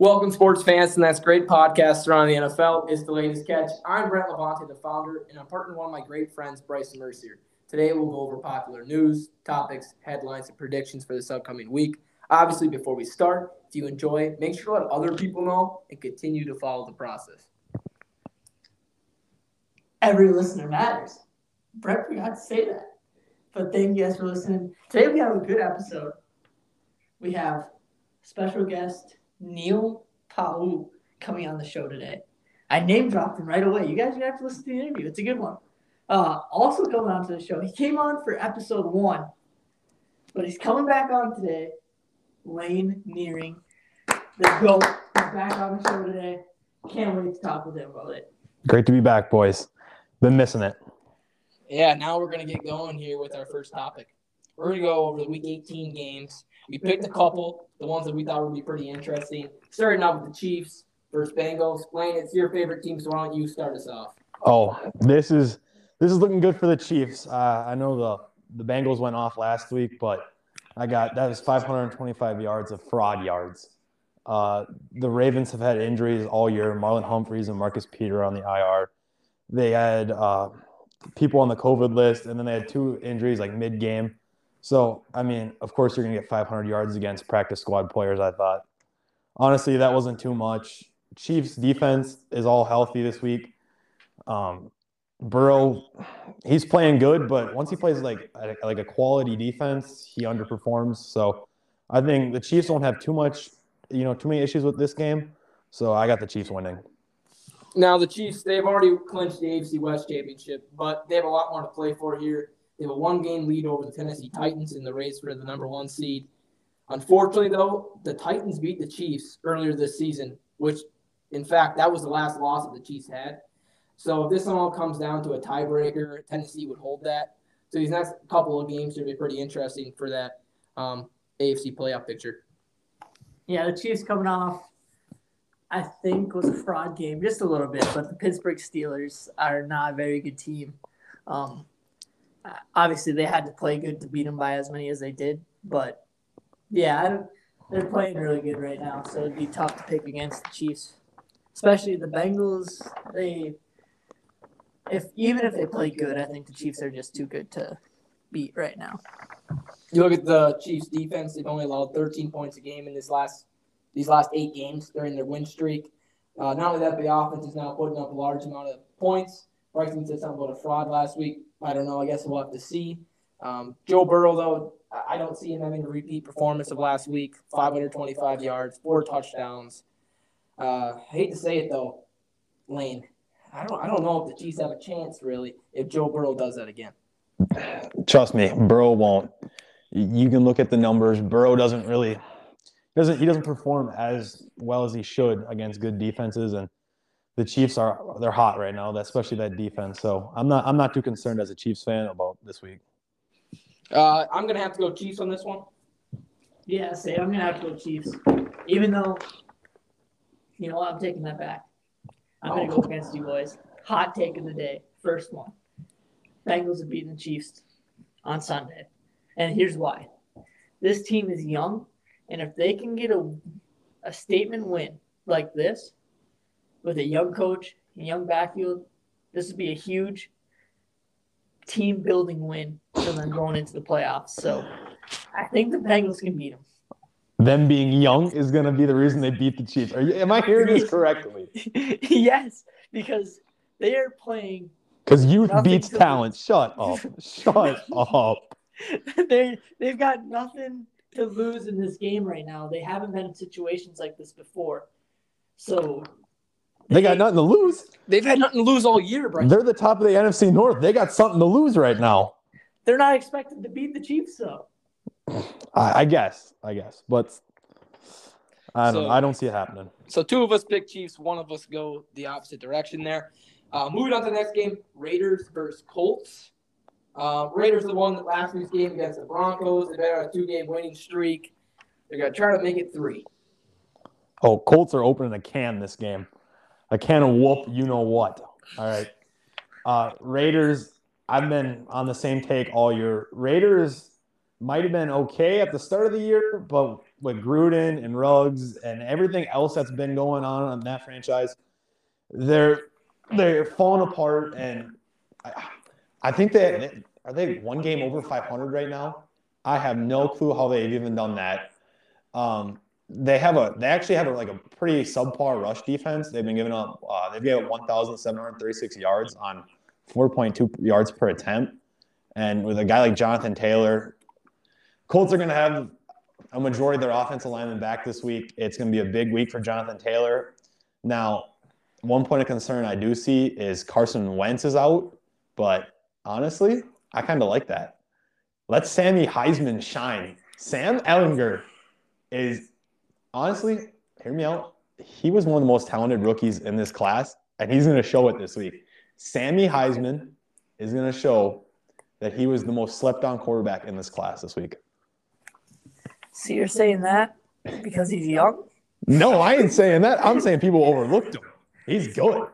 Welcome, sports fans, and that's great podcast around the NFL. It's the latest catch. I'm Brent Levante, the founder, and I'm partnering with one of my great friends, Bryson Mercier. Today, we'll go over popular news, topics, headlines, and predictions for this upcoming week. Obviously, before we start, if you enjoy, make sure to let other people know and continue to follow the process. Every listener matters. Brent forgot to say that. But thank you guys for listening. Today we have a good episode. We have special guest Neil Pau'u coming on the show today. I name dropped him right away. You guys are gonna have to listen to the interview. It's a good one. Uh, also coming on to the show, he came on for episode one, but he's coming back on today. Lane Nearing, the GOAT, is back on the show today. Can't wait to talk with him about it. Great to be back, boys. Been missing it. Yeah, now we're going to get going here with our first topic. We're going to go over the week 18 games. We picked a couple, the ones that we thought would be pretty interesting. Starting out with the Chiefs versus Bengals. Blaine, it's your favorite team, so why don't you start us off? Oh, this is this is looking good for the Chiefs. Uh, I know the the Bengals went off last week, but I got that was 525 yards of fraud yards. Uh, the Ravens have had injuries all year. Marlon Humphreys and Marcus Peter on the IR. They had uh, people on the COVID list, and then they had two injuries like mid game. So, I mean, of course, you're going to get 500 yards against practice squad players, I thought. Honestly, that wasn't too much. Chiefs defense is all healthy this week. Um, Burrow, he's playing good, but once he plays like like a quality defense, he underperforms. So I think the Chiefs won't have too much, you know, too many issues with this game. So I got the Chiefs winning. Now the Chiefs, they've already clinched the AFC West championship, but they have a lot more to play for here. They have a one-game lead over the Tennessee Titans in the race for the number one seed. Unfortunately, though, the Titans beat the Chiefs earlier this season, which, in fact, that was the last loss that the Chiefs had. So if this all comes down to a tiebreaker, Tennessee would hold that. So these next couple of games should be pretty interesting for that um, AFC playoff picture. Yeah, the Chiefs coming off I think was a fraud game, just a little bit. But the Pittsburgh Steelers are not a very good team. Um, obviously, they had to play good to beat them by as many as they did. But yeah, they're playing really good right now, so it'd be tough to pick against the Chiefs, especially the Bengals. They, if even if they play good, I think the Chiefs are just too good to beat right now. You look at the Chiefs' defense; they've only allowed 13 points a game in this last these last eight games during their win streak. Uh, not only that, the offense is now putting up a large amount of points. Bryson said something about a fraud last week. I don't know. I guess we'll have to see. Um, Joe Burrow, though, I don't see him having a repeat performance of last week 525 yards, four touchdowns. Uh, I hate to say it, though, Lane. I don't, I don't know if the Chiefs have a chance, really, if Joe Burrow does that again. Trust me, Burrow won't. You can look at the numbers. Burrow doesn't really doesn't he doesn't perform as well as he should against good defenses and the Chiefs are they're hot right now, especially that defense. So I'm not I'm not too concerned as a Chiefs fan about this week. Uh, I'm gonna have to go Chiefs on this one. Yeah, say I'm gonna have to go Chiefs, even though you know I'm taking that back. I'm gonna go against you boys. Hot take of the day, first one. Bengals have beaten the Chiefs on Sunday, and here's why. This team is young and if they can get a, a statement win like this with a young coach, a young backfield, this would be a huge team building win for them going into the playoffs. So I think the Bengals can beat them. Them being young is going to be the reason they beat the Chiefs. Are you, am I hearing this correctly? yes, because they are playing. Because youth beats talent. Lose. Shut up. Shut up. they they've got nothing to lose in this game right now. They haven't been in situations like this before. So they, got nothing to lose. They've had nothing to lose all year, bro. They're the top of the NFC North. They got something to lose right now. They're not expected to beat the Chiefs, though. I, I guess. I guess. But I don't so, I don't see it happening. So two of us pick Chiefs, one of us go the opposite direction there. Uh, moving on to the next game, Raiders versus Colts. Uh, Raiders have won last week's game against the Broncos. They've been on a two-game winning streak. They're going to try to make it three. Oh, Colts are opening a can this game. A can of whoop, you know what. All right. Uh, Raiders, I've been on the same take all year. Raiders might have been okay at the start of the year, but with Gruden and Ruggs and everything else that's been going on on that franchise, they're they're falling apart. And I, I think that are they one game over 500 right now. I have no clue how they've even done that. Um, they have a they actually have a, like a pretty subpar rush defense. They've been giving up uh, they've given up 1,736 yards on 4.2 yards per attempt. And with a guy like Jonathan Taylor, Colts are going to have a majority of their offensive linemen back this week. It's going to be a big week for Jonathan Taylor. Now, one point of concern I do see is Carson Wentz is out, but honestly, I kind of like that. Let Sammy Heisman shine. Sam Ehlinger is honestly, hear me out. He was one of the most talented rookies in this class, and he's going to show it this week. Sammy Heisman is going to show that he was the most slept on quarterback in this class this week. So you're saying that because he's young? No, I ain't saying that. I'm saying people overlooked him. He's good.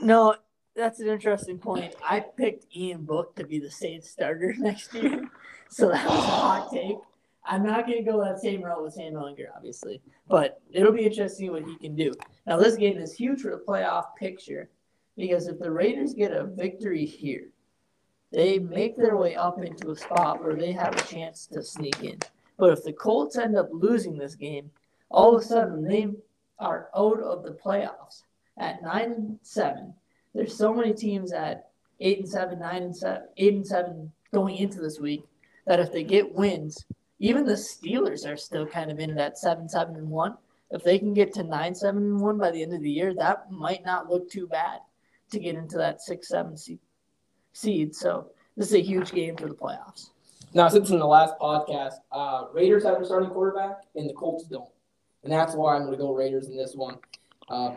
No, that's an interesting point. I picked Ian Book to be the Saints starter next year, so that was a hot take. I'm not going to go that same route with Sam Ehlinger, obviously, but it'll be interesting what he can do. Now, this game is huge for the playoff picture because if the Raiders get a victory here, they make their way up into a spot where they have a chance to sneak in. But if the Colts end up losing this game, all of a sudden they are out of the playoffs at nine and seven. There's so many teams at eight and seven, nine and seven, eight and seven going into this week that if they get wins, even the Steelers are still kind of in that seven, seven and one. If they can get to nine, seven and one by the end of the year, that might not look too bad to get into that six, seven seed. seed. So this is a huge game for the playoffs. Now, since in the last podcast, uh, Raiders have a starting quarterback and the Colts don't, and that's why I'm going to go Raiders in this one. Uh,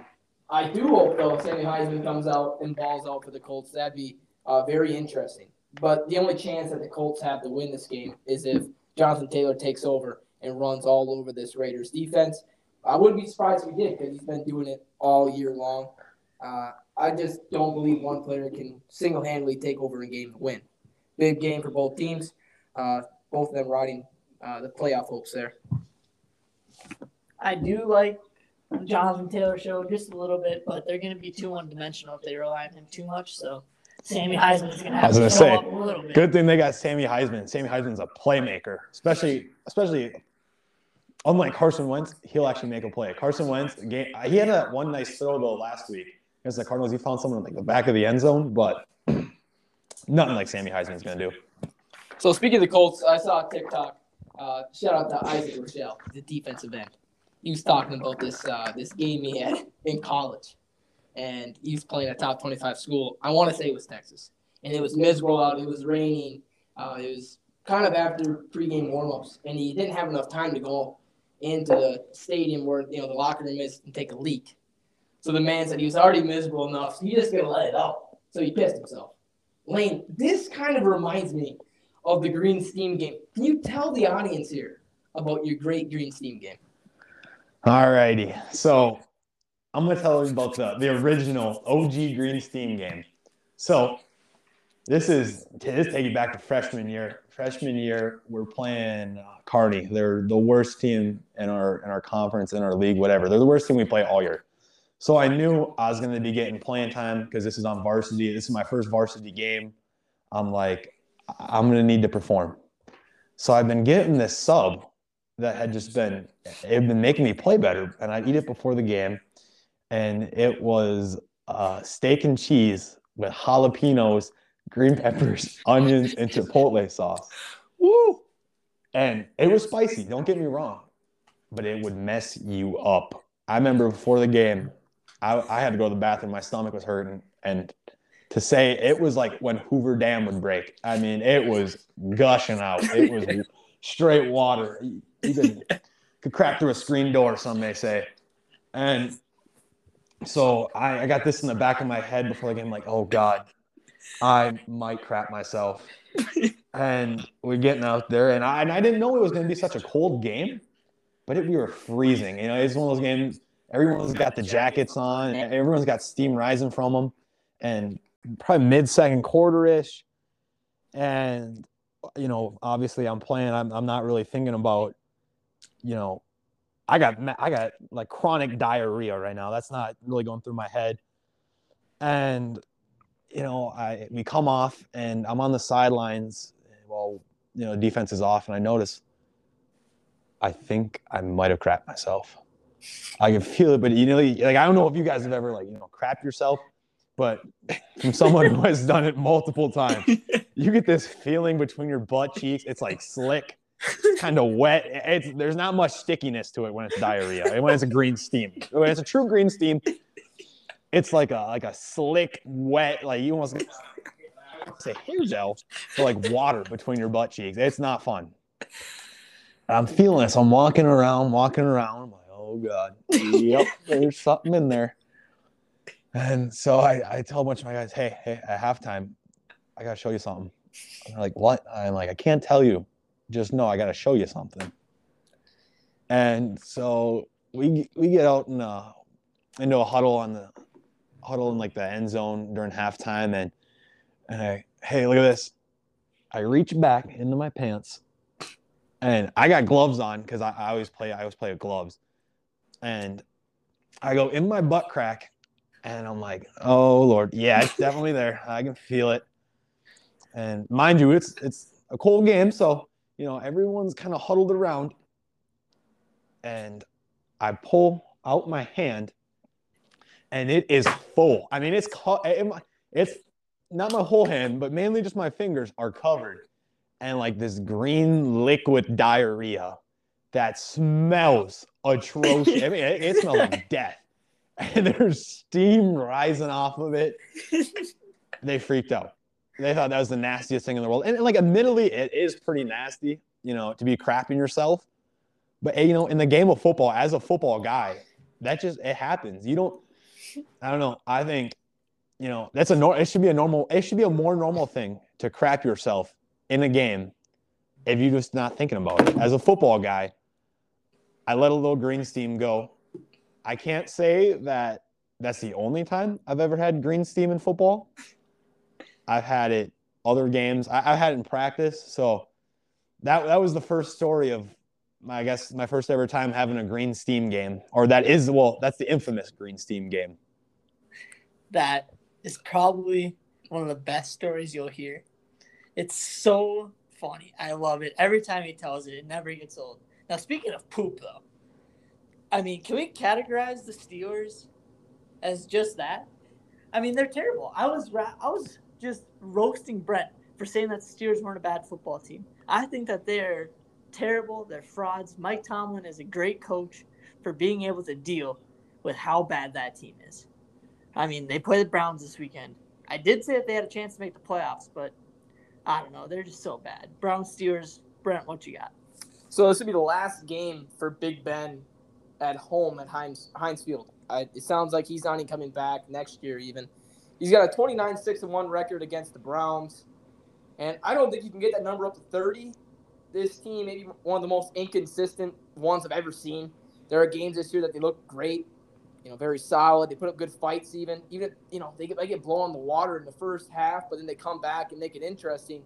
I do hope though Sammy Heisman comes out and balls out for the Colts. That'd be uh, very interesting. But the only chance that the Colts have to win this game is if Jonathan Taylor takes over and runs all over this Raiders defense. I wouldn't be surprised if he did because he's been doing it all year long. Uh, I just don't believe one player can single handedly take over a game and win. Big game for both teams. Uh, both of them riding uh, the playoff hopes there. I do like Jonathan Taylor show just a little bit, but they're going to be too one dimensional if they rely on him too much. So Sammy Heisman's going to I have was to gonna say, a little bit. Good thing they got Sammy Heisman. Sammy Heisman's a playmaker, especially especially unlike Carson Wentz. He'll actually make a play. Carson Wentz, game, he had that one nice throw though last week against the Cardinals. He found someone in like the back of the end zone, but nothing like Sammy Heisman's gonna do. So speaking of the Colts, I saw a TikTok. Uh, shout out to Isaac Rochell, the defensive end. He was talking about this uh, this game he had in college, and he was playing a top twenty five school. I want to say it was Texas, and it was miserable out. It was raining. Uh, it was kind of after pregame warmups, and he didn't have enough time to go into the stadium where you know the locker room is and take a leak. So the man said he was already miserable enough, so he just gonna let it out. So he pissed himself. Lane, this kind of reminds me of the Green Steam game. Can you tell the audience here about your great Green Steam game? All righty. So I'm gonna tell you about the, the original OG Green Steam game. So this is this take you back to freshman year. Freshman year, we're playing uh, Carney. They're the worst team in our in our conference, in our league, whatever. They're the worst team we play all year. So I knew I was going to be getting playing time because this is on varsity. This is my first varsity game. I'm like, I'm going to need to perform. So I've been getting this sub that had just been it had been making me play better, and I'd eat it before the game, and it was uh, steak and cheese with jalapenos, green peppers, onions, and chipotle sauce. Woo! And it was spicy. Don't get me wrong, but it would mess you up. I remember before the game, I, I had to go to the bathroom. My stomach was hurting, and to say it was like when Hoover Dam would break. I mean, it was gushing out. It was straight water. You could, could crack through a screen door, some may say. And so I, I got this in the back of my head before the game, like, oh God, I might crap myself. and we're getting out there, and I, and I didn't know it was going to be such a cold game, but it, we were freezing. You know, it's one of those games. Everyone's got the jackets on. Everyone's got steam rising from them, and probably mid second quarter ish. And you know, obviously, I'm playing. I'm I'm not really thinking about you know, I got I got like chronic diarrhea right now. That's not really going through my head. And you know, I we come off and I'm on the sidelines. Well, you know, defense is off, and I notice. I think I might have crapped myself. I can feel it, but you know, like I don't know if you guys have ever like you know crapped yourself, but from someone who has done it multiple times, you get this feeling between your butt cheeks. It's like slick, kind of wet. It's there's not much stickiness to it when it's diarrhea. When it's a green steam, when it's a true green steam, it's like a like a slick, wet, like you almost say hair gel, but like water between your butt cheeks. It's not fun. I'm feeling this. I'm walking around, walking around. I'm like, oh god, yep, there's something in there. And so I, I tell a bunch of my guys, hey, hey, at halftime, I gotta show you something. And they're like, what? I'm like, I can't tell you. Just know I gotta show you something. And so we we get out in a, into a huddle on the huddle in like the end zone during halftime, and and I, hey, look at this. I reach back into my pants, and I got gloves on because I, I always play. I always play with gloves, and I go in my butt crack and I'm like, oh Lord, yeah, it's definitely there. I can feel it. And mind you, it's it's a cold game, so you know everyone's kind of huddled around. And I pull out my hand, and it is full. I mean, it's eh, it's not my whole hand, but mainly just my fingers are covered, and like this green liquid diarrhea that smells atrocious. I mean, it, it smells like death and there's steam rising off of it. they freaked out. They thought that was the nastiest thing in the world. And like, admittedly, it is pretty nasty, you know, to be crapping yourself. But you know, in the game of football, as a football guy, that just it happens. You don't. I don't know. I think, you know, that's a. It should be a normal. It should be a more normal thing to crap yourself in a game if you're just not thinking about it. As a football guy, I let a little green steam go I can't say that that's the only time I've ever had green steam in football. I've had it other games. I, have had it in practice. So that that was the first story of my, I guess my first ever time having a green steam game, or that is well, that's the infamous green steam game. That is probably one of the best stories you'll hear. It's so funny. I love it. Every time he tells it, it never gets old. Now, speaking of poop, though, I mean, can we categorize the Steelers as just that? I mean, they're terrible. I was I was just roasting Brent for saying that the Steelers weren't a bad football team. I think that they're terrible. They're frauds. Mike Tomlin is a great coach for being able to deal with how bad that team is. I mean, they play the Browns this weekend. I did say that they had a chance to make the playoffs, but I don't know. They're just so bad. Brown Steelers, Brent, what you got? So this would be the last game for Big Ben at home at Heinz Heinz Field. I, it sounds like he's not even coming back next year. Even he's got a 29 6 1 record against the Browns, and I don't think you can get that number up to 30. This team, maybe one of the most inconsistent ones I've ever seen. There are games this year that they look great, you know, very solid. They put up good fights. Even even you know they get they get blown the water in the first half, but then they come back and make it interesting.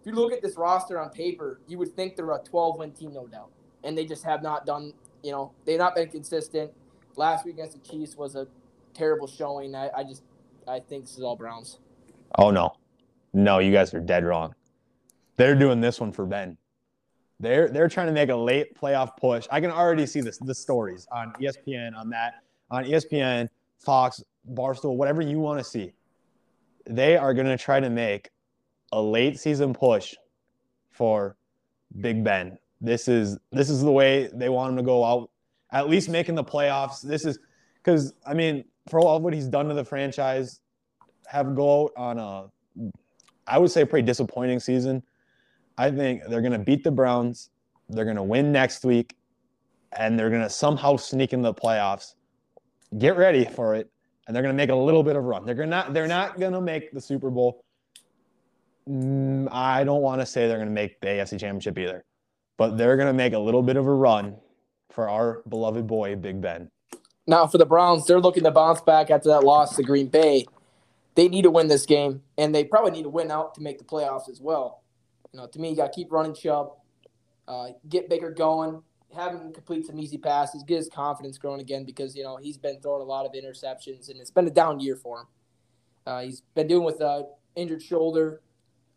If you look at this roster on paper, you would think they're a 12 win team, no doubt, and they just have not done you know, they've not been consistent. Last week against the Chiefs was a terrible showing. I, I just I think this is all Browns. Oh no. No, you guys are dead wrong. They're doing this one for Ben. They're they're trying to make a late playoff push. I can already see this the stories on ESPN, on that, on ESPN, Fox, Barstool, whatever you want to see. They are going to try to make a late season push for Big Ben. This is this is the way they want him to go out, at least making the playoffs. This is because I mean, for all of what he's done to the franchise, have go out on a, I would say a pretty disappointing season. I think they're gonna beat the Browns. They're gonna win next week, and they're gonna somehow sneak in the playoffs. Get ready for it, and they're gonna make a little bit of a run. They're gonna they're not gonna make the Super Bowl. Mm, I don't want to say they're gonna make the AFC Championship either but they're going to make a little bit of a run for our beloved boy, Big Ben. Now, for the Browns, they're looking to bounce back after that loss to Green Bay. They need to win this game, and they probably need to win out to make the playoffs as well. You know, to me, you got to keep running Chubb, uh, get Baker going, have him complete some easy passes, get his confidence growing again because you know he's been throwing a lot of interceptions and it's been a down year for him. Uh, he's been dealing with a injured shoulder,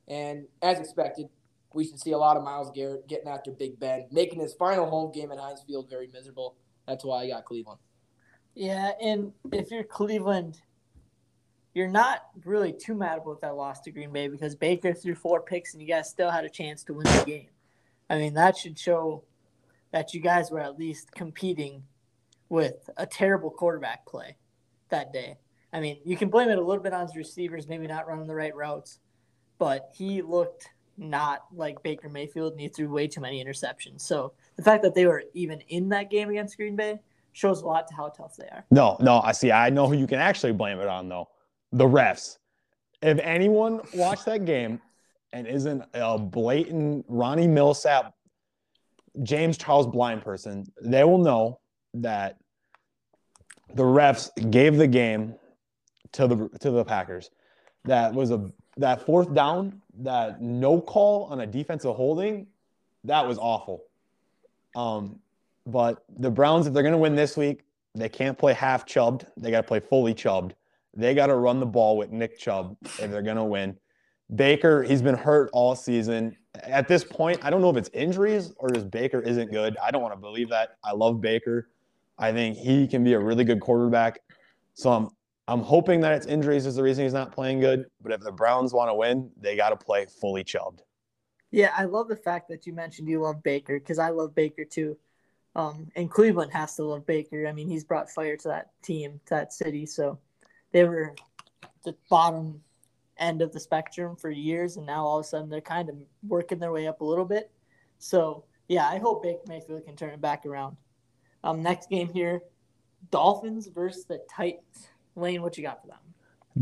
and as expected, we should see a lot of Myles Garrett getting after Big Ben, making his final home game at Heinz Field very miserable. That's why I got Cleveland. Yeah, and if you're Cleveland, you're not really too mad about that loss to Green Bay because Baker threw four picks and you guys still had a chance to win the game. I mean, that should show that you guys were at least competing with a terrible quarterback play that day. I mean, you can blame it a little bit on his receivers, maybe not running the right routes, but he looked not like Baker Mayfield and he threw way too many interceptions. So the fact that they were even in that game against Green Bay shows a lot to how tough they are. No, no, I see. I know who you can actually blame it on, though the refs. If anyone watched that game and isn't a blatant Ronnie Milsap, James Charles blind person, they will know that the refs gave the game to the to the Packers. That was a that fourth down, that no call on a defensive holding, that was awful. Um, but the Browns, if they're going to win this week, they can't play half chubbed. They got to play fully chubbed. They got to run the ball with Nick Chubb if they're going to win. Baker, he's been hurt all season. At this point, I don't know if it's injuries or just Baker isn't good. I don't want to believe that. I love Baker. I think he can be a really good quarterback. So I'm I'm hoping that it's injuries is the reason he's not playing good. But if the Browns want to win, they got to play fully chubbed. Yeah, I love the fact that you mentioned you love Baker because I love Baker too. Um, and Cleveland has to love Baker. I mean, he's brought fire to that team, to that city. So they were the bottom end of the spectrum for years, and now all of a sudden they're kind of working their way up a little bit. So yeah, I hope Baker Mayfield can turn it back around. Um, next game here, Dolphins versus the Titans. Lane, what you got for them?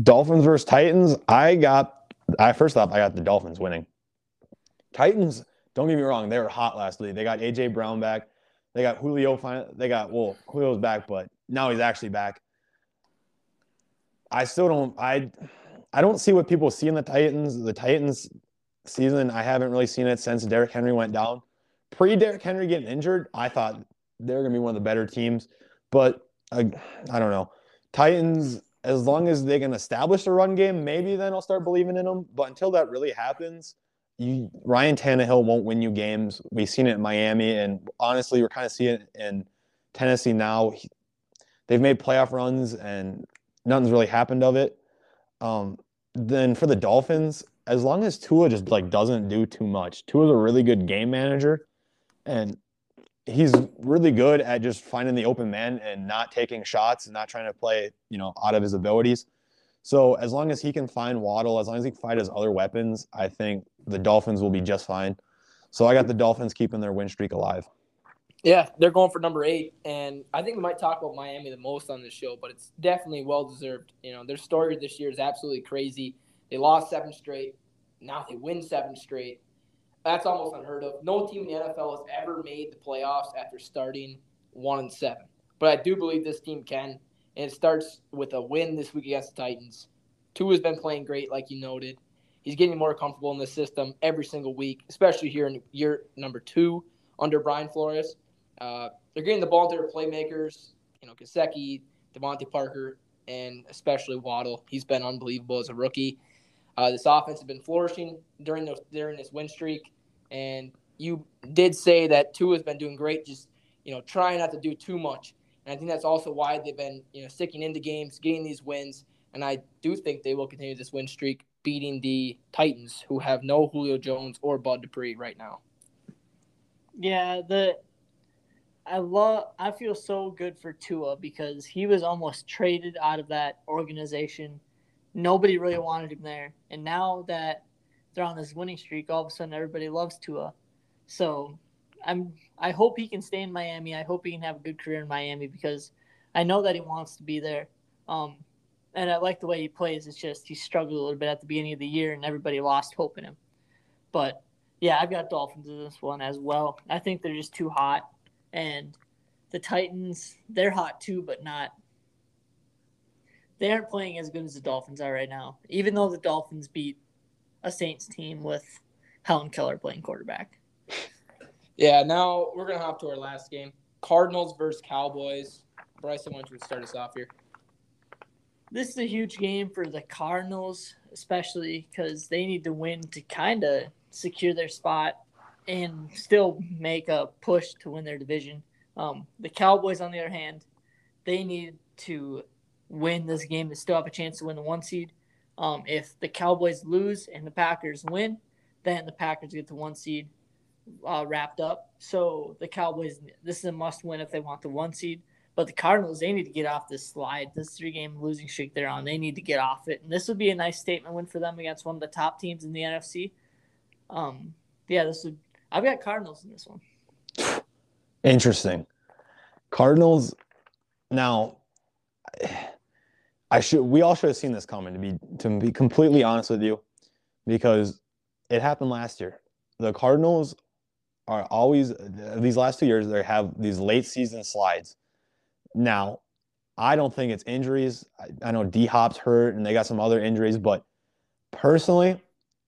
Dolphins versus Titans. I got. I first off, I got the Dolphins winning. Titans. Don't get me wrong, they were hot last week. They got AJ Brown back. They got Julio. They got well, Julio's back, but now he's actually back. I still don't I I don't see what people see in the Titans. The Titans season, I haven't really seen it since Derrick Henry went down. Pre Derrick Henry getting injured, I thought they're to be one of the better teams. But I, I don't know. Titans, as long as they can establish a run game, maybe then I'll start believing in them. But until that really happens, you Ryan Tannehill won't win you games. We've seen it in Miami, and honestly, we're kind of seeing it in Tennessee now. They've made playoff runs, and nothing's really happened of it. Um, then for the Dolphins, as long as Tua just like doesn't do too much, Tua's a really good game manager, and he's really good at just finding the open man and not taking shots and not trying to play, you know, out of his abilities. So as long as he can find Waddle, as long as he can find his other weapons, I think the Dolphins will be just fine. So I got the Dolphins keeping their win streak alive. Yeah, they're going for number eight, and I think we might talk about Miami the most on this show, but it's definitely well deserved. You know, their story this year is absolutely crazy. They lost seven straight, now they win seven straight. That's almost unheard of. No team in the NFL has ever made the playoffs after starting one and seven. But I do believe this team can, and it starts with a win this week against the Titans. Tua has been playing great, like you noted. He's getting more comfortable in the system every single week, especially here in year number two under Brian Flores. Uh, they're getting the ball to their playmakers, you know, Gesicki, DeVante Parker, and especially Waddle. He's been unbelievable as a rookie. Uh, this offense has been flourishing during the during this win streak, and you did say that Tua has been doing great, just you know, trying not to do too much. And I think that's also why they've been you know sticking into games, getting these wins. And I do think they will continue this win streak, beating the Titans, who have no Julio Jones or Bud Dupree right now. Yeah, the I love I feel so good for Tua because he was almost traded out of that organization. Nobody really wanted him there. And now that they're on this winning streak, all of a sudden everybody loves Tua. So I'm I hope he can stay in Miami. I hope he can have a good career in Miami because I know that he wants to be there. Um, and I like the way he plays. It's just he struggled a little bit at the beginning of the year and everybody lost hope in him. But yeah, I've got Dolphins in this one as well. I think they're just too hot. And the Titans, they're hot too, but not. They aren't playing as good as the Dolphins are right now, even though the Dolphins beat a Saints team with Helen Keller playing quarterback. Yeah, now we're gonna hop to our last game: Cardinals versus Cowboys. Bryson, why don't you start us off here? This is a huge game for the Cardinals, especially because they need to win to kind of secure their spot and still make a push to win their division. Um, the Cowboys, on the other hand, they need to win this game to still have a chance to win the one seed. Um, if the Cowboys lose and the Packers win, then the Packers get the one seed uh, wrapped up. So the Cowboys, this is a must win if they want the one seed. But the Cardinals, they need to get off this slide, this three game losing streak they're on. They need to get off it. And this would be a nice statement win for them against one of the top teams in the NFC. Um, yeah, this would. I've got Cardinals in this one. Interesting. Cardinals. Now, I should. We all should have seen this coming. To be to be completely honest with you, because it happened last year. The Cardinals are always these last two years. They have these late season slides. Now, I don't think it's injuries. I, I know D Hop's hurt, and they got some other injuries. But personally,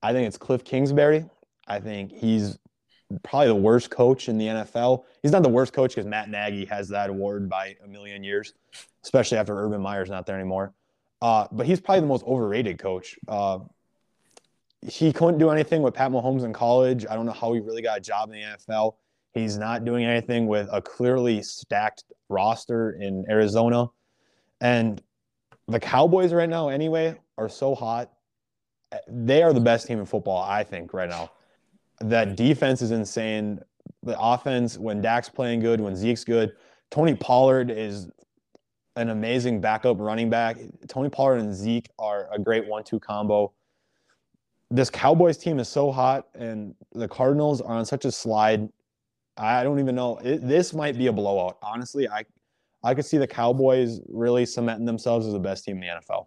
I think it's Cliff Kingsbury. I think he's probably the worst coach in the NFL. He's not the worst coach because Matt Nagy has that award by a million years, especially after Urban Meyer's not there anymore. Uh, but he's probably the most overrated coach. Uh, he couldn't do anything with Pat Mahomes in college. I don't know how he really got a job in the NFL. He's not doing anything with a clearly stacked roster in Arizona. And the Cowboys right now, anyway, are so hot. They are the best team in football, I think, right now that defense is insane. The offense, when Dak's playing good, when Zeke's good, Tony Pollard is an amazing backup running back. Tony Pollard and Zeke are a great one-two combo. This Cowboys team is so hot, and the Cardinals are on such a slide. I don't even know. It, this might be a blowout. Honestly, I I could see the Cowboys really cementing themselves as the best team in the NFL.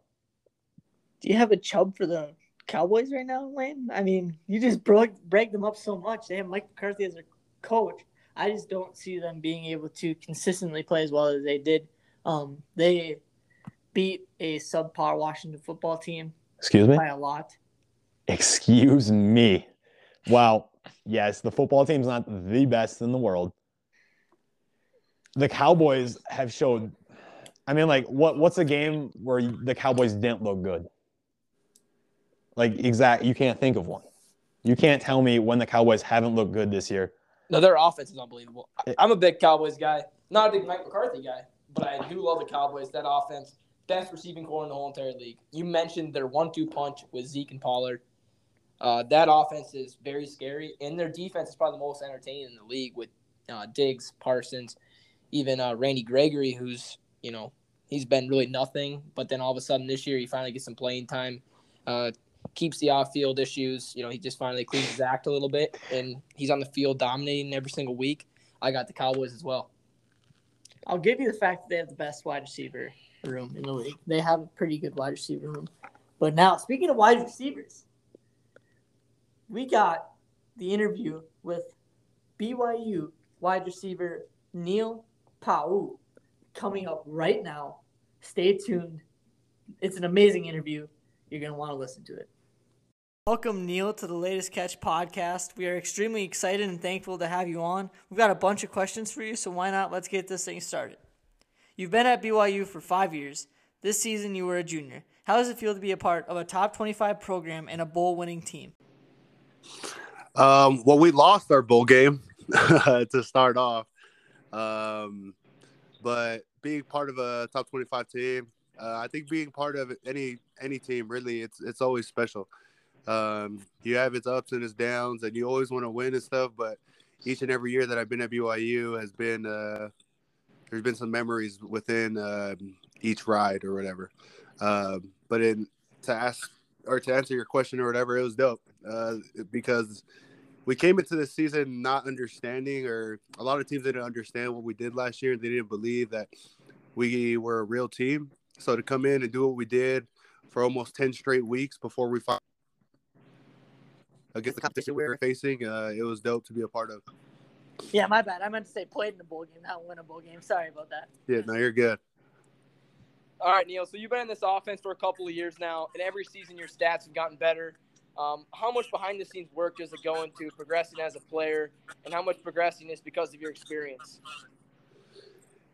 Do you have a chub for the Cowboys right now, Lane? I mean, you just broke break them up so much. They have Mike McCarthy as their coach. I just don't see them being able to consistently play as well as they did. Um, they beat a subpar Washington football team. Excuse me. By a lot. Excuse me. Well, Yes, the football team's not the best in the world. The Cowboys have showed. I mean, like, what? What's a game where the Cowboys didn't look good? Like exact, you can't think of one. You can't tell me when the Cowboys haven't looked good this year. No, their offense is unbelievable. I'm a big Cowboys guy, not a big Mike McCarthy guy, but I do love the Cowboys. That offense, best receiving core in the whole entire league. You mentioned their one-two punch with Zeke and Pollard. Uh, that offense is very scary, and their defense is probably the most entertaining in the league with uh, Diggs, Parsons, even uh, Randy Gregory, who's you know he's been really nothing, but then all of a sudden this year he finally gets some playing time. Uh, keeps the off-field issues. You know, he just finally cleans his act a little bit, and he's on the field dominating every single week. I got the Cowboys as well. I'll give you the fact that they have the best wide receiver room in the league. They have a pretty good wide receiver room. But now, speaking of wide receivers, we got the interview with BYU wide receiver Neil Pau'u coming up right now. Stay tuned. It's an amazing interview. You're going to want to listen to it. Welcome, Neil, to the latest Catch podcast. We are extremely excited and thankful to have you on. We've got a bunch of questions for you, so why not? Let's get this thing started. You've been at BYU for five years. This season, you were a junior. How does it feel to be a part of a top 25 program and a bowl winning team? Um, well, we lost our bowl game to start off. Um, but being part of a top 25 team, uh, I think being part of any any team really it's it's always special. Um, you have its ups and its downs, and you always want to win and stuff. But each and every year that I've been at BYU has been uh, there's been some memories within uh, each ride or whatever. Um, but in to ask or to answer your question or whatever, it was dope uh, because we came into the season not understanding, or a lot of teams didn't understand what we did last year. They didn't believe that we were a real team. So to come in and do what we did for almost ten straight weeks before we fought against the competition we were facing, uh, it was dope to be a part of. Yeah, my bad. I meant to say played in a bowl game, not win a bowl game. Sorry about that. Yeah, no, you're good. All right, Neil. So you've been in this offense for a couple of years now, and every season your stats have gotten better. Um, how much behind the scenes work does it go into progressing as a player, and how much progressing is because of your experience?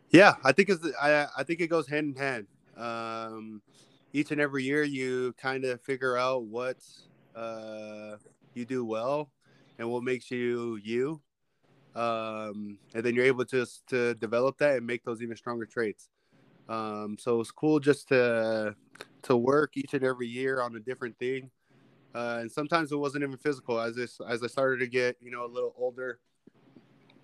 Yeah, I think it's I I think it goes hand in hand. Um, each and every year, you kind of figure out what uh, you do well and what makes you you, um, and then you're able to to develop that and make those even stronger traits. Um, so it's cool just to to work each and every year on a different thing. Uh, and sometimes it wasn't even physical. As this, as I started to get, you know, a little older,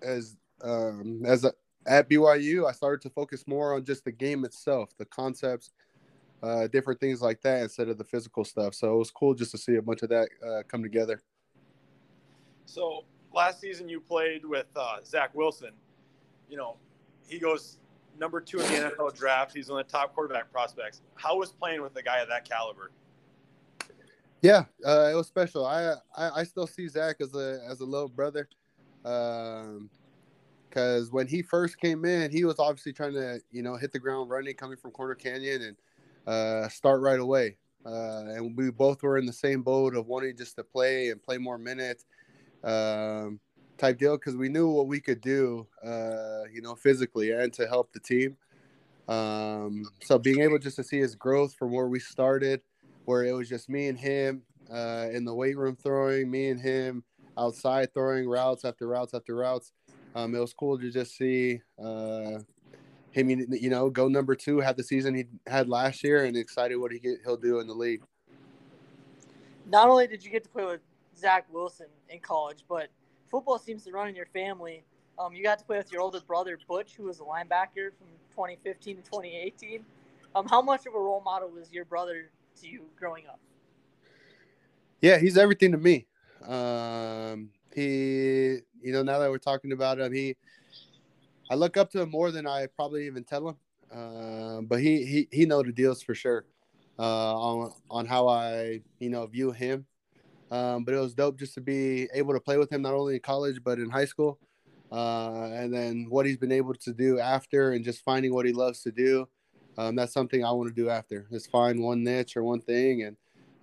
as um, as a, at BYU, I started to focus more on just the game itself, the concepts, uh, different things like that, instead of the physical stuff. So it was cool just to see a bunch of that uh, come together. So last season you played with uh, Zach Wilson. You know, he goes number two in the NFL draft. He's one of the top quarterback prospects. How was playing with a guy of that caliber? Yeah, uh, it was special. I, I, I still see Zach as a as a little brother, because um, when he first came in, he was obviously trying to you know hit the ground running, coming from Corner Canyon, and uh, start right away. Uh, and we both were in the same boat of wanting just to play and play more minutes, um, type deal, because we knew what we could do, uh, you know, physically and to help the team. Um, so being able just to see his growth from where we started where it was just me and him uh, in the weight room throwing, me and him outside throwing routes after routes after routes. Um, it was cool to just see uh, him, you know, go number two, have the season he had last year, and excited what he get, he'll do in the league. Not only did you get to play with Zach Wilson in college, but football seems to run in your family. Um, you got to play with your older brother Butch, who was a linebacker from 2015 to 2018. Um, how much of a role model was your brother to you growing up? Yeah, he's everything to me. Um, he, you know, now that we're talking about him, he, I look up to him more than I probably even tell him. Uh, but he, he, he know the deals for sure. Uh, on on how I, you know, view him. Um, but it was dope just to be able to play with him not only in college but in high school. Uh, and then what he's been able to do after, and just finding what he loves to do um, that's something I want to do after. Is find one niche or one thing and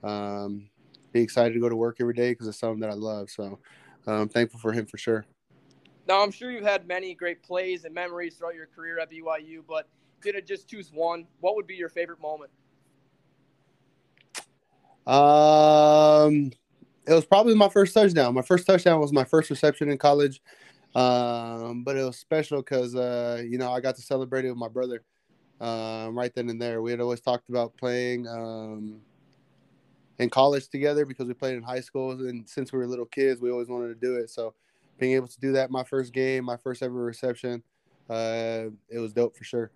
um, be excited to go to work every day because it's something that I love. So I'm um, thankful for him for sure. Now I'm sure you've had many great plays and memories throughout your career at BYU, but if you had to just choose one, what would be your favorite moment? Um, it was probably my first touchdown. My first touchdown was my first reception in college. Um, but it was special because uh, you know I got to celebrate it with my brother um, right then and there. We had always talked about playing um, in college together because we played in high school, and since we were little kids, we always wanted to do it. So being able to do that, my first game, my first ever reception, uh, it was dope for sure.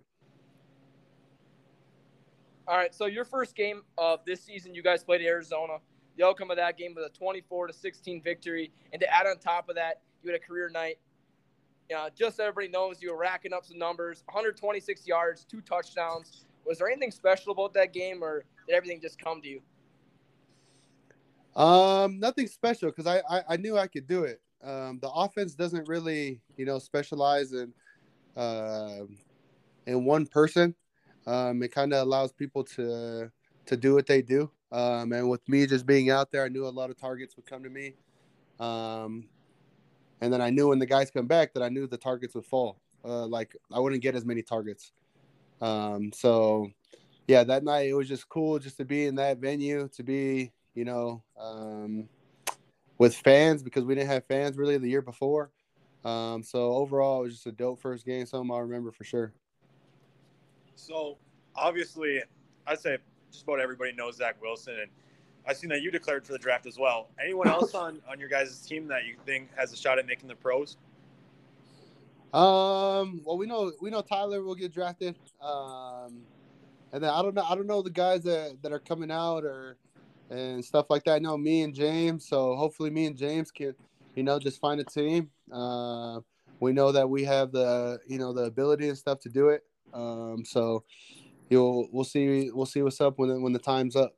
All right, so your first game of this season, you guys played Arizona. The outcome of that game was a 24 to 16 victory, and to add on top of that, you had a career night uh, just so everybody knows, you were racking up some numbers 126 yards, two touchdowns. Was there anything special about that game, or did everything just come to you? Um, nothing special because I, I, I knew I could do it. Um, the offense doesn't really you know specialize in uh, in one person. Um, it kind of allows people to to do what they do. Um, and with me just being out there, I knew a lot of targets would come to me. Um, and then I knew when the guys come back that I knew the targets would fall. Uh, like I wouldn't get as many targets. Um, so yeah, that night it was just cool just to be in that venue, to be you know um, with fans because we didn't have fans really the year before. Um, so overall, it was just a dope first game, something I'll remember for sure. So obviously, I'd say just about everybody knows Zach Wilson, and I've seen that you declared for the draft as well. Anyone else on on your guys' team that you think has a shot at making the pros? Um. Well, we know we know Tyler will get drafted. Um, and then I don't know I don't know the guys that that are coming out or and stuff like that. I know me and James. So hopefully, me and James can you know just find a team. Uh, we know that we have the you know the ability and stuff to do it. Um, so you'll we'll see we'll see what's up when when the time's up.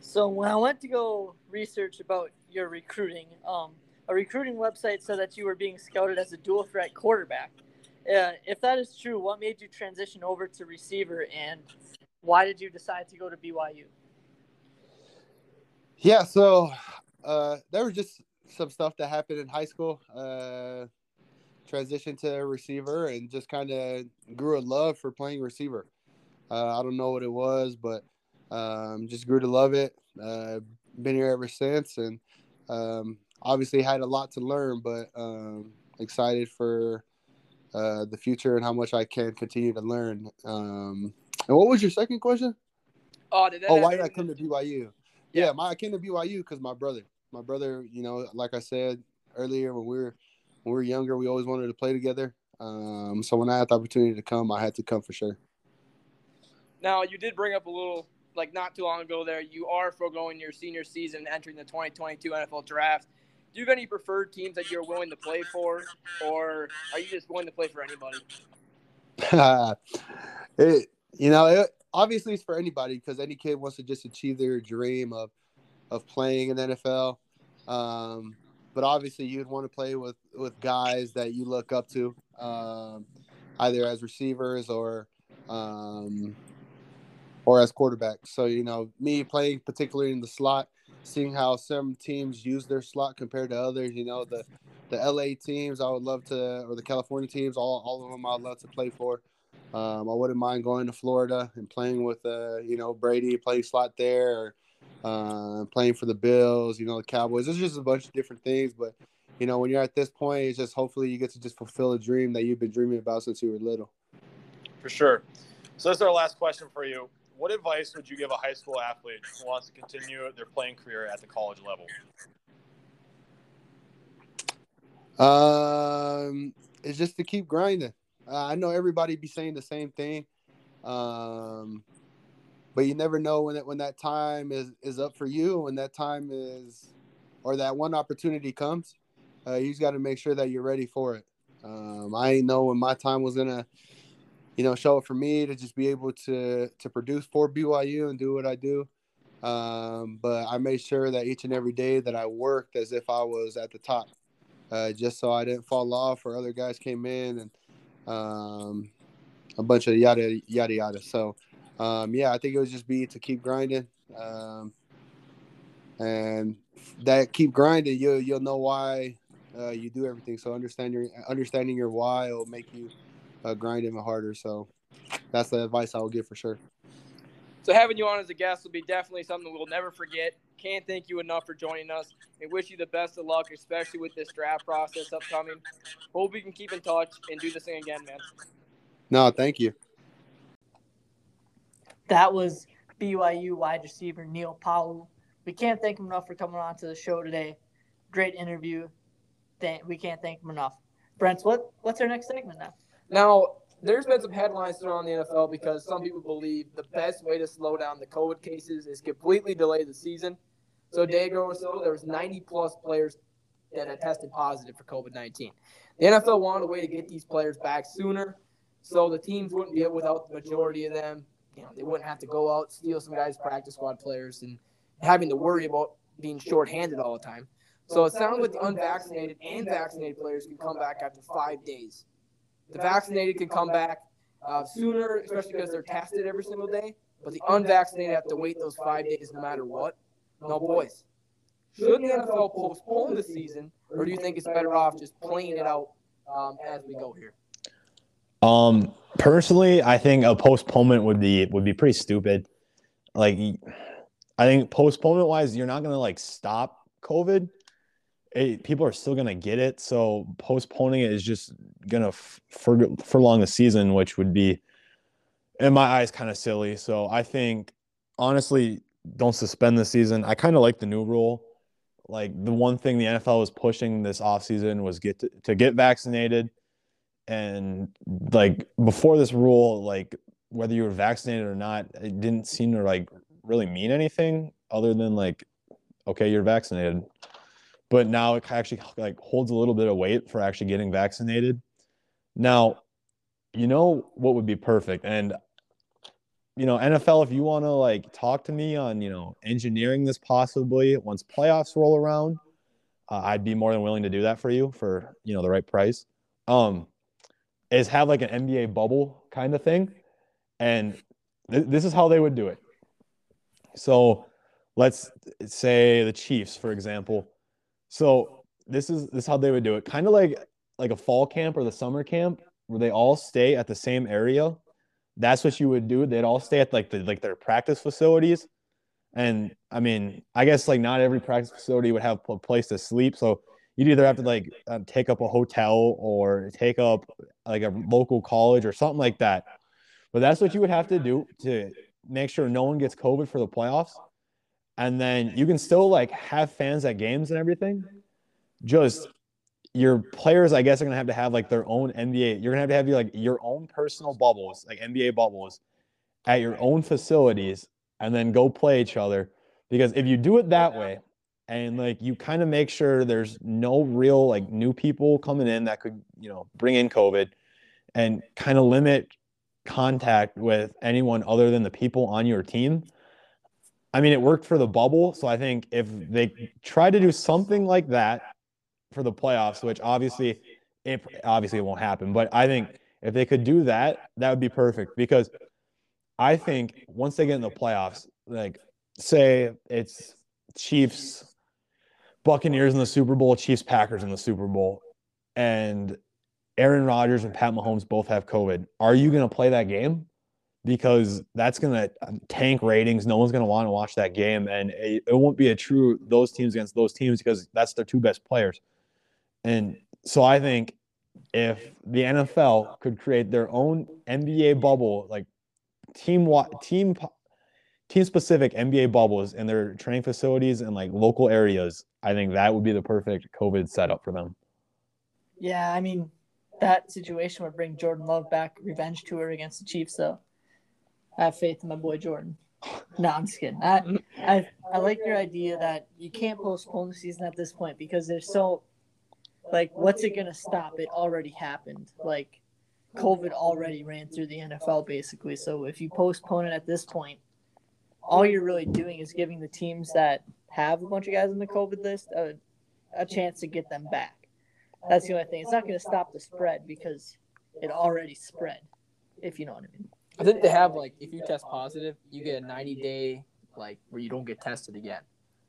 So when I went to go research about your recruiting, um, a recruiting website said that you were being scouted as a dual threat quarterback. Uh, if that is true, what made you transition over to receiver, and why did you decide to go to BYU? Yeah, so uh, there was just some stuff that happened in high school. Uh, transitioned to receiver and just kind of grew a love for playing receiver. Uh, I don't know what it was, but um, just grew to love it. Uh, been here ever since, and um, obviously had a lot to learn, but um, excited for uh, the future and how much I can continue to learn. Um, and what was your second question? Oh, did that Oh, why did I come to BYU? Yeah, my I came to BYU because my brother, my brother, you know, like I said earlier, when we were when we were younger, we always wanted to play together. Um, so when I had the opportunity to come, I had to come for sure. Now, you did bring up a little, like not too long ago there, you are foregoing your senior season entering the 2022 NFL draft. Do you have any preferred teams that you're willing to play for, or are you just willing to play for anybody? it, you know, it, obviously it's for anybody because any kid wants to just achieve their dream of of playing in the NFL. Um, but obviously, you'd want to play with with guys that you look up to, um, either as receivers or um, or as quarterbacks. So you know, me playing particularly in the slot, seeing how some teams use their slot compared to others. You know, the the LA teams I would love to, or the California teams, all all of them I'd love to play for. Um, I wouldn't mind going to Florida and playing with, uh, you know, Brady, playing slot there, or uh, playing for the Bills, you know, the Cowboys. There's just a bunch of different things. But, you know, when you're at this point, it's just hopefully you get to just fulfill a dream that you've been dreaming about since you were little. For sure. So this is our last question for you. What advice would you give a high school athlete who wants to continue their playing career at the college level? Um, it's just to keep grinding. Uh, I know everybody be saying the same thing, um, but you never know when that when that time is is up for you. When that time is, or that one opportunity comes, uh, you just got to make sure that you're ready for it. Um, I ain't know when my time was gonna, you know, show up for me to just be able to to produce for BYU and do what I do. Um, but I made sure that each and every day that I worked as if I was at the top uh, just so I didn't fall off or other guys came in and um, a bunch of yada yada yada. So um, yeah, I think it would just be to keep grinding, um, and that keep grinding, you'll you'll know why uh, you do everything. So understand your understanding your why will make you uh, grind even harder. So that's the advice I will give for sure. So having you on as a guest will be definitely something we'll never forget. Can't thank you enough for joining us. and wish you the best of luck, especially with this draft process upcoming. Hope we can keep in touch and do this thing again, man. No, thank you. That was BYU wide receiver Neil Pau'u. We can't thank him enough for coming on to the show today. Great interview. Thank, we can't thank him enough. Brent, what what's our next segment now? Now, there's been some headlines thrown on the NFL because some people believe the best way to slow down the COVID cases is completely delay the season. So a day ago or so, there was 90 plus players that had tested positive for COVID-19. The NFL wanted a way to get these players back sooner, so the teams wouldn't be without the majority of them. You know, they wouldn't have to go out steal some guys' practice squad players and having to worry about being shorthanded all the time. So it sounds like the unvaccinated and vaccinated players can come back after five days. The vaccinated can come back uh, sooner, especially because they're tested every single day. But the unvaccinated have to wait those five days no matter what. No, boys. Should the NFL postpone the season, or do you think it's better off just playing it out um, as we go here? Um, personally, I think a postponement would be would be pretty stupid. Like, I think postponement wise, you're not gonna like stop COVID. It, people are still gonna get it, so postponing it is just gonna f- for furlong the season, which would be, in my eyes, kind of silly. So I think, honestly, don't suspend the season. I kind of like the new rule. Like the one thing the NFL was pushing this offseason was get to, to get vaccinated and like before this rule like whether you were vaccinated or not it didn't seem to like really mean anything other than like okay you're vaccinated. But now it actually like holds a little bit of weight for actually getting vaccinated. Now you know what would be perfect? And you know nfl if you want to like talk to me on you know engineering this possibly once playoffs roll around uh, i'd be more than willing to do that for you for you know the right price. Um is have like an NBA bubble kind of thing. And th- this is how they would do it. So let's say the Chiefs, for example. So this is this is how they would do it. Kind of like like a fall camp or the summer camp where they all stay at the same area. That's what you would do. They'd all stay at like the like their practice facilities. And I mean, I guess like not every practice facility would have a place to sleep. So you'd either have to like uh, take up a hotel or take up like a local college or something like that. But that's what you would have to do to make sure no one gets COVID for the playoffs. And then you can still like have fans at games and everything. Just your players, I guess, are gonna have to have like their own NBA. You're gonna have to have like your own personal bubbles, like NBA bubbles, at your own facilities, and then go play each other. Because if you do it that way, and like you kind of make sure there's no real like new people coming in that could you know bring in COVID, and kind of limit contact with anyone other than the people on your team. I mean, it worked for the bubble, so I think if they try to do something like that for the playoffs, which obviously, it obviously it won't happen, but I think if they could do that, that would be perfect because I think once they get in the playoffs, like say it's Chiefs, Buccaneers in the Super Bowl, Chiefs, Packers in the Super Bowl, and Aaron Rodgers and Pat Mahomes both have COVID. Are you going to play that game? Because that's going to um, tank ratings. No one's going to want to watch that game, and it, it won't be a true those teams against those teams because that's their two best players. And so I think if the NFL could create their own NBA bubble, like team team team specific NBA bubbles in their training facilities and like local areas, I think that would be the perfect COVID setup for them. Yeah, I mean that situation would bring Jordan Love back revenge tour against the Chiefs so I have faith in my boy Jordan. No, I'm just kidding. I, I I like your idea that you can't postpone the season at this point because there's so like what's it gonna stop? It already happened. Like COVID already ran through the NFL basically. So if you postpone it at this point, all you're really doing is giving the teams that have a bunch of guys on the COVID list a, a chance to get them back. That's the only thing. It's not going to stop the spread because it already spread, if you know what I mean. I think they have like if you test positive, you get a 90 day like where you don't get tested again.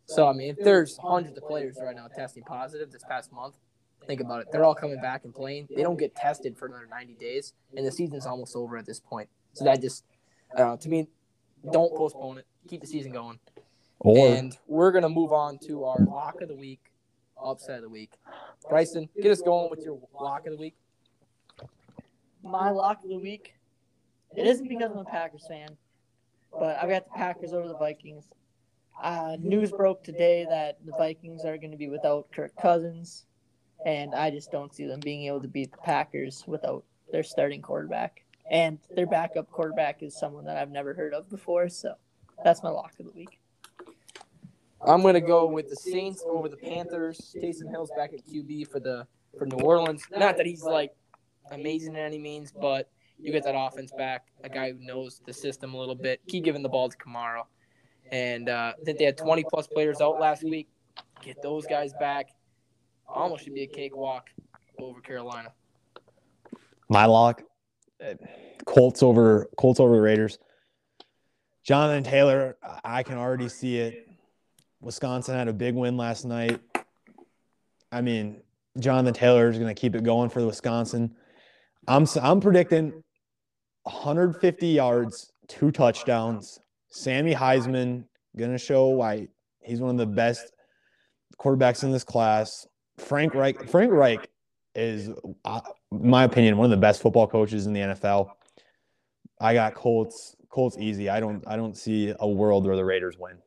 So I mean, if there's hundreds of players right now testing positive this past month, think about it. They're all coming back and playing. They don't get tested for another 90 days, and the season's almost over at this point. So that just, uh, to me, don't postpone it. Keep the season going. Or, and we're gonna move on to our lock of the week, upset of the week. Bryson, get us going with your lock of the week. My lock of the week. It isn't because I'm a Packers fan, but I've got the Packers over the Vikings. Uh, news broke today that the Vikings are going to be without Kirk Cousins, and I just don't see them being able to beat the Packers without their starting quarterback. And their backup quarterback is someone that I've never heard of before, so that's my lock of the week. I'm gonna go with the Saints over the Panthers. Taysom Hill's back at QB for the for New Orleans. Not that he's like amazing in any means, but you get that offense back. A guy who knows the system a little bit. Keep giving the ball to Kamara. And uh, I think they had 20 plus players out last week. Get those guys back. Almost should be a cakewalk over Carolina. My lock, Colts over Colts over Raiders. Jonathan Taylor, I can already see it. Wisconsin had a big win last night. I mean, Jonathan Taylor is going to keep it going for Wisconsin. I'm I'm predicting 150 yards, two touchdowns. Sam Ehlinger going to show why he's one of the best quarterbacks in this class. Frank Reich, Frank Reich is, uh, my opinion, one of the best football coaches in the NFL. I got Colts. Colts easy. I don't. I don't see a world where the Raiders win.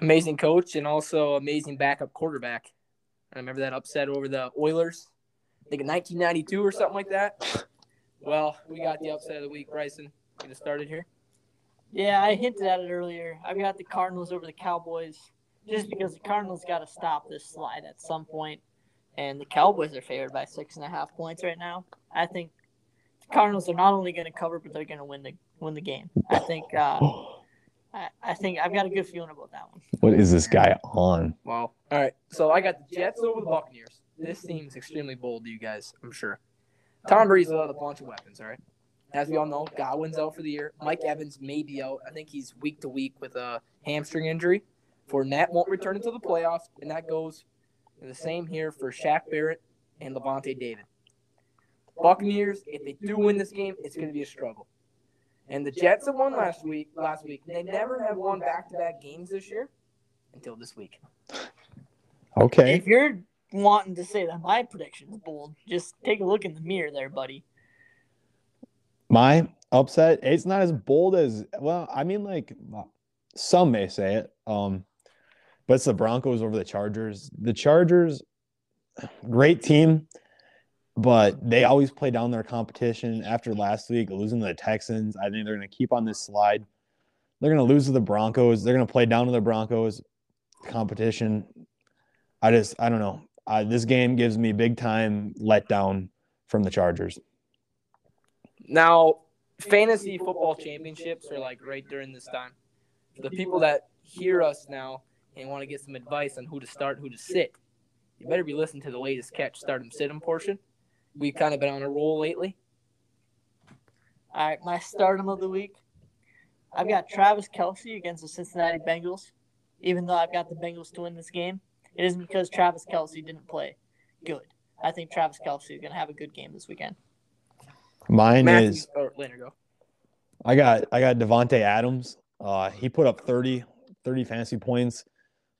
Amazing coach and also amazing backup quarterback. I remember that upset over the Oilers. I think in 1992 or something like that. Well, we got the upset of the week. Bryson, get us started here. Yeah, I hinted at it earlier. I've got the Cardinals over the Cowboys just because the Cardinals got to stop this slide at some point, and the Cowboys are favored by six and a half points right now. I think the Cardinals are not only going to cover, but they're going to win the win the game. I think. Uh, I, I think I've got a good feeling about that one. What is this guy on? Wow. All right. So I got the Jets over the Buccaneers. This seems extremely bold to you guys, I'm sure. Tom Brady's without a bunch of weapons, all right? As we all know, Godwin's out for the year. Mike Evans may be out. I think he's week to week with a hamstring injury. Fournette won't return until the playoffs, and that goes the same here for Shaq Barrett and Lavonte David. Buccaneers, if they do win this game, it's going to be a struggle. And the Jets have won last week. Last week, they never have won back-to-back games this year until this week. Okay. If you're wanting to say that my prediction's bold, just take a look in the mirror there, buddy. My upset, it's not as bold as well, I mean like some may say it. Um but it's the Broncos over the Chargers. The Chargers great team, but they always play down their competition after last week losing to the Texans. I think they're going to keep on this slide. They're going to lose to the Broncos. They're going to play down to the Broncos competition. I just I don't know. Uh, this game gives me big time letdown from the Chargers. Now, fantasy football championships are like right during this time. The people that hear us now and want to get some advice on who to start, who to sit, you better be listening to the latest catch, start 'em, sit 'em portion. We've kind of been on a roll lately. All right, my stardom of the week. I've got Travis Kelce against the Cincinnati Bengals. Even though I've got the Bengals to win this game, it isn't because Travis Kelce didn't play good. I think Travis Kelce is going to have a good game this weekend. Mine Matthew, is or Lander, go. I got I got Davante Adams. Uh, he put up 30, 30 fantasy points.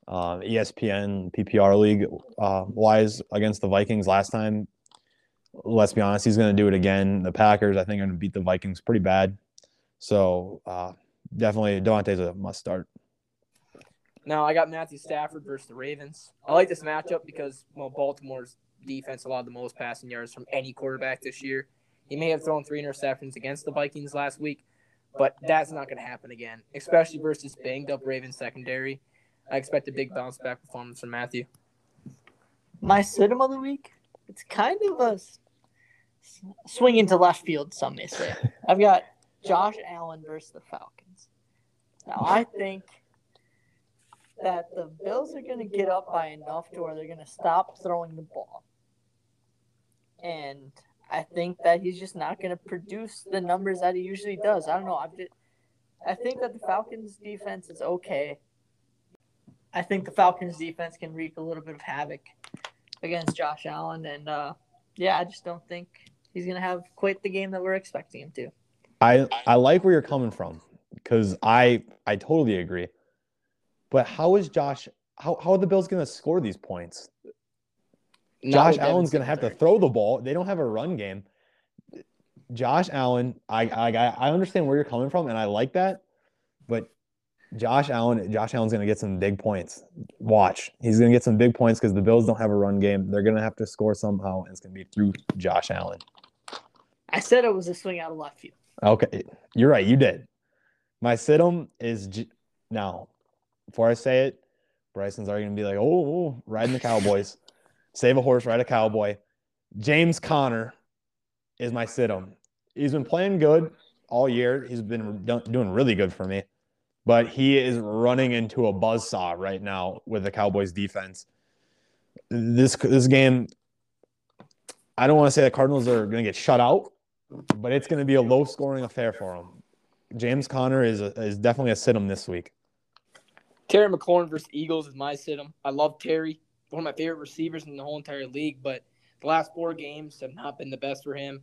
Uh, ESPN PPR league uh, wise against the Vikings last time. Let's be honest, he's going to do it again. The Packers, I think, are going to beat the Vikings pretty bad. So uh, definitely Davante's a must start. Now I got Matthew Stafford versus the Ravens. I like this matchup because well, Baltimore's defense allowed the most passing yards from any quarterback this year. He may have thrown three interceptions against the Vikings last week, but that's not going to happen again, especially versus banged up Ravens secondary. I expect a big bounce back performance from Matthew. My situm of the week. It's kind of a swing into left field. Some may say. I've got Josh Allen versus the Falcons. Now I think that the Bills are going to get up by enough to where they're going to stop throwing the ball, and I think that he's just not going to produce the numbers that he usually does. I don't know. I've just, I think that the Falcons defense is okay. I think the Falcons defense can wreak a little bit of havoc against Josh Allen, and uh, yeah, I just don't think he's gonna have quite the game that we're expecting him to. I I like where you're coming from because I I totally agree. But how is Josh? How how are the Bills going to score these points? Not Josh Allen's going to have to throw the ball. They don't have a run game. Josh Allen, I I I understand where you're coming from, and I like that. But Josh Allen, Josh Allen's going to get some big points. Watch, he's going to get some big points because the Bills don't have a run game. They're going to have to score somehow, and it's going to be through Josh Allen. I said it was a swing out of left field. Okay, you're right. You did. My situm is J- now. Before I say it, Bryson's already gonna be like, "Oh, oh, riding the Cowboys, save a horse, ride a cowboy." James Conner is my situm. He's been playing good all year. He's been do- doing really good for me, but he is running into a buzzsaw right now with the Cowboys defense. This this game, I don't want to say the Cardinals are gonna get shut out, but it's going to be a low scoring affair for them. James Conner is a, is definitely a sit him this week. Terry McLaurin versus Eagles is my situm. I love Terry, one of my favorite receivers in the whole entire league, but the last four games have not been the best for him.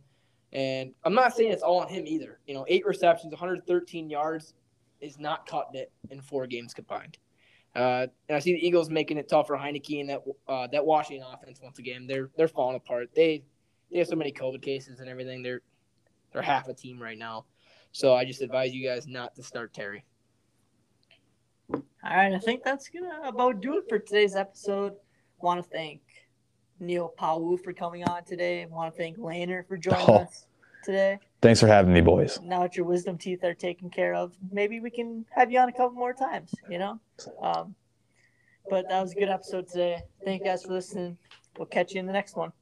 And I'm not saying it's all on him either. You know, eight receptions, 113 yards is not cutting it in four games combined. Uh, and I see the Eagles making it tough for Heinicke and that uh, that Washington offense once again. They're they're falling apart. They they have so many COVID cases and everything. They're they're half a team right now. So I just advise you guys not to start Terry. All right, I think that's gonna about do it for today's episode. Want to thank Neil Pau'u for coming on today. Want to thank Laner for joining Oh. us today. Thanks for having me, boys. Now that your wisdom teeth are taken care of, maybe we can have you on a couple more times. You know, um, but that was a good episode today. Thank you guys for listening. We'll catch you in the next one.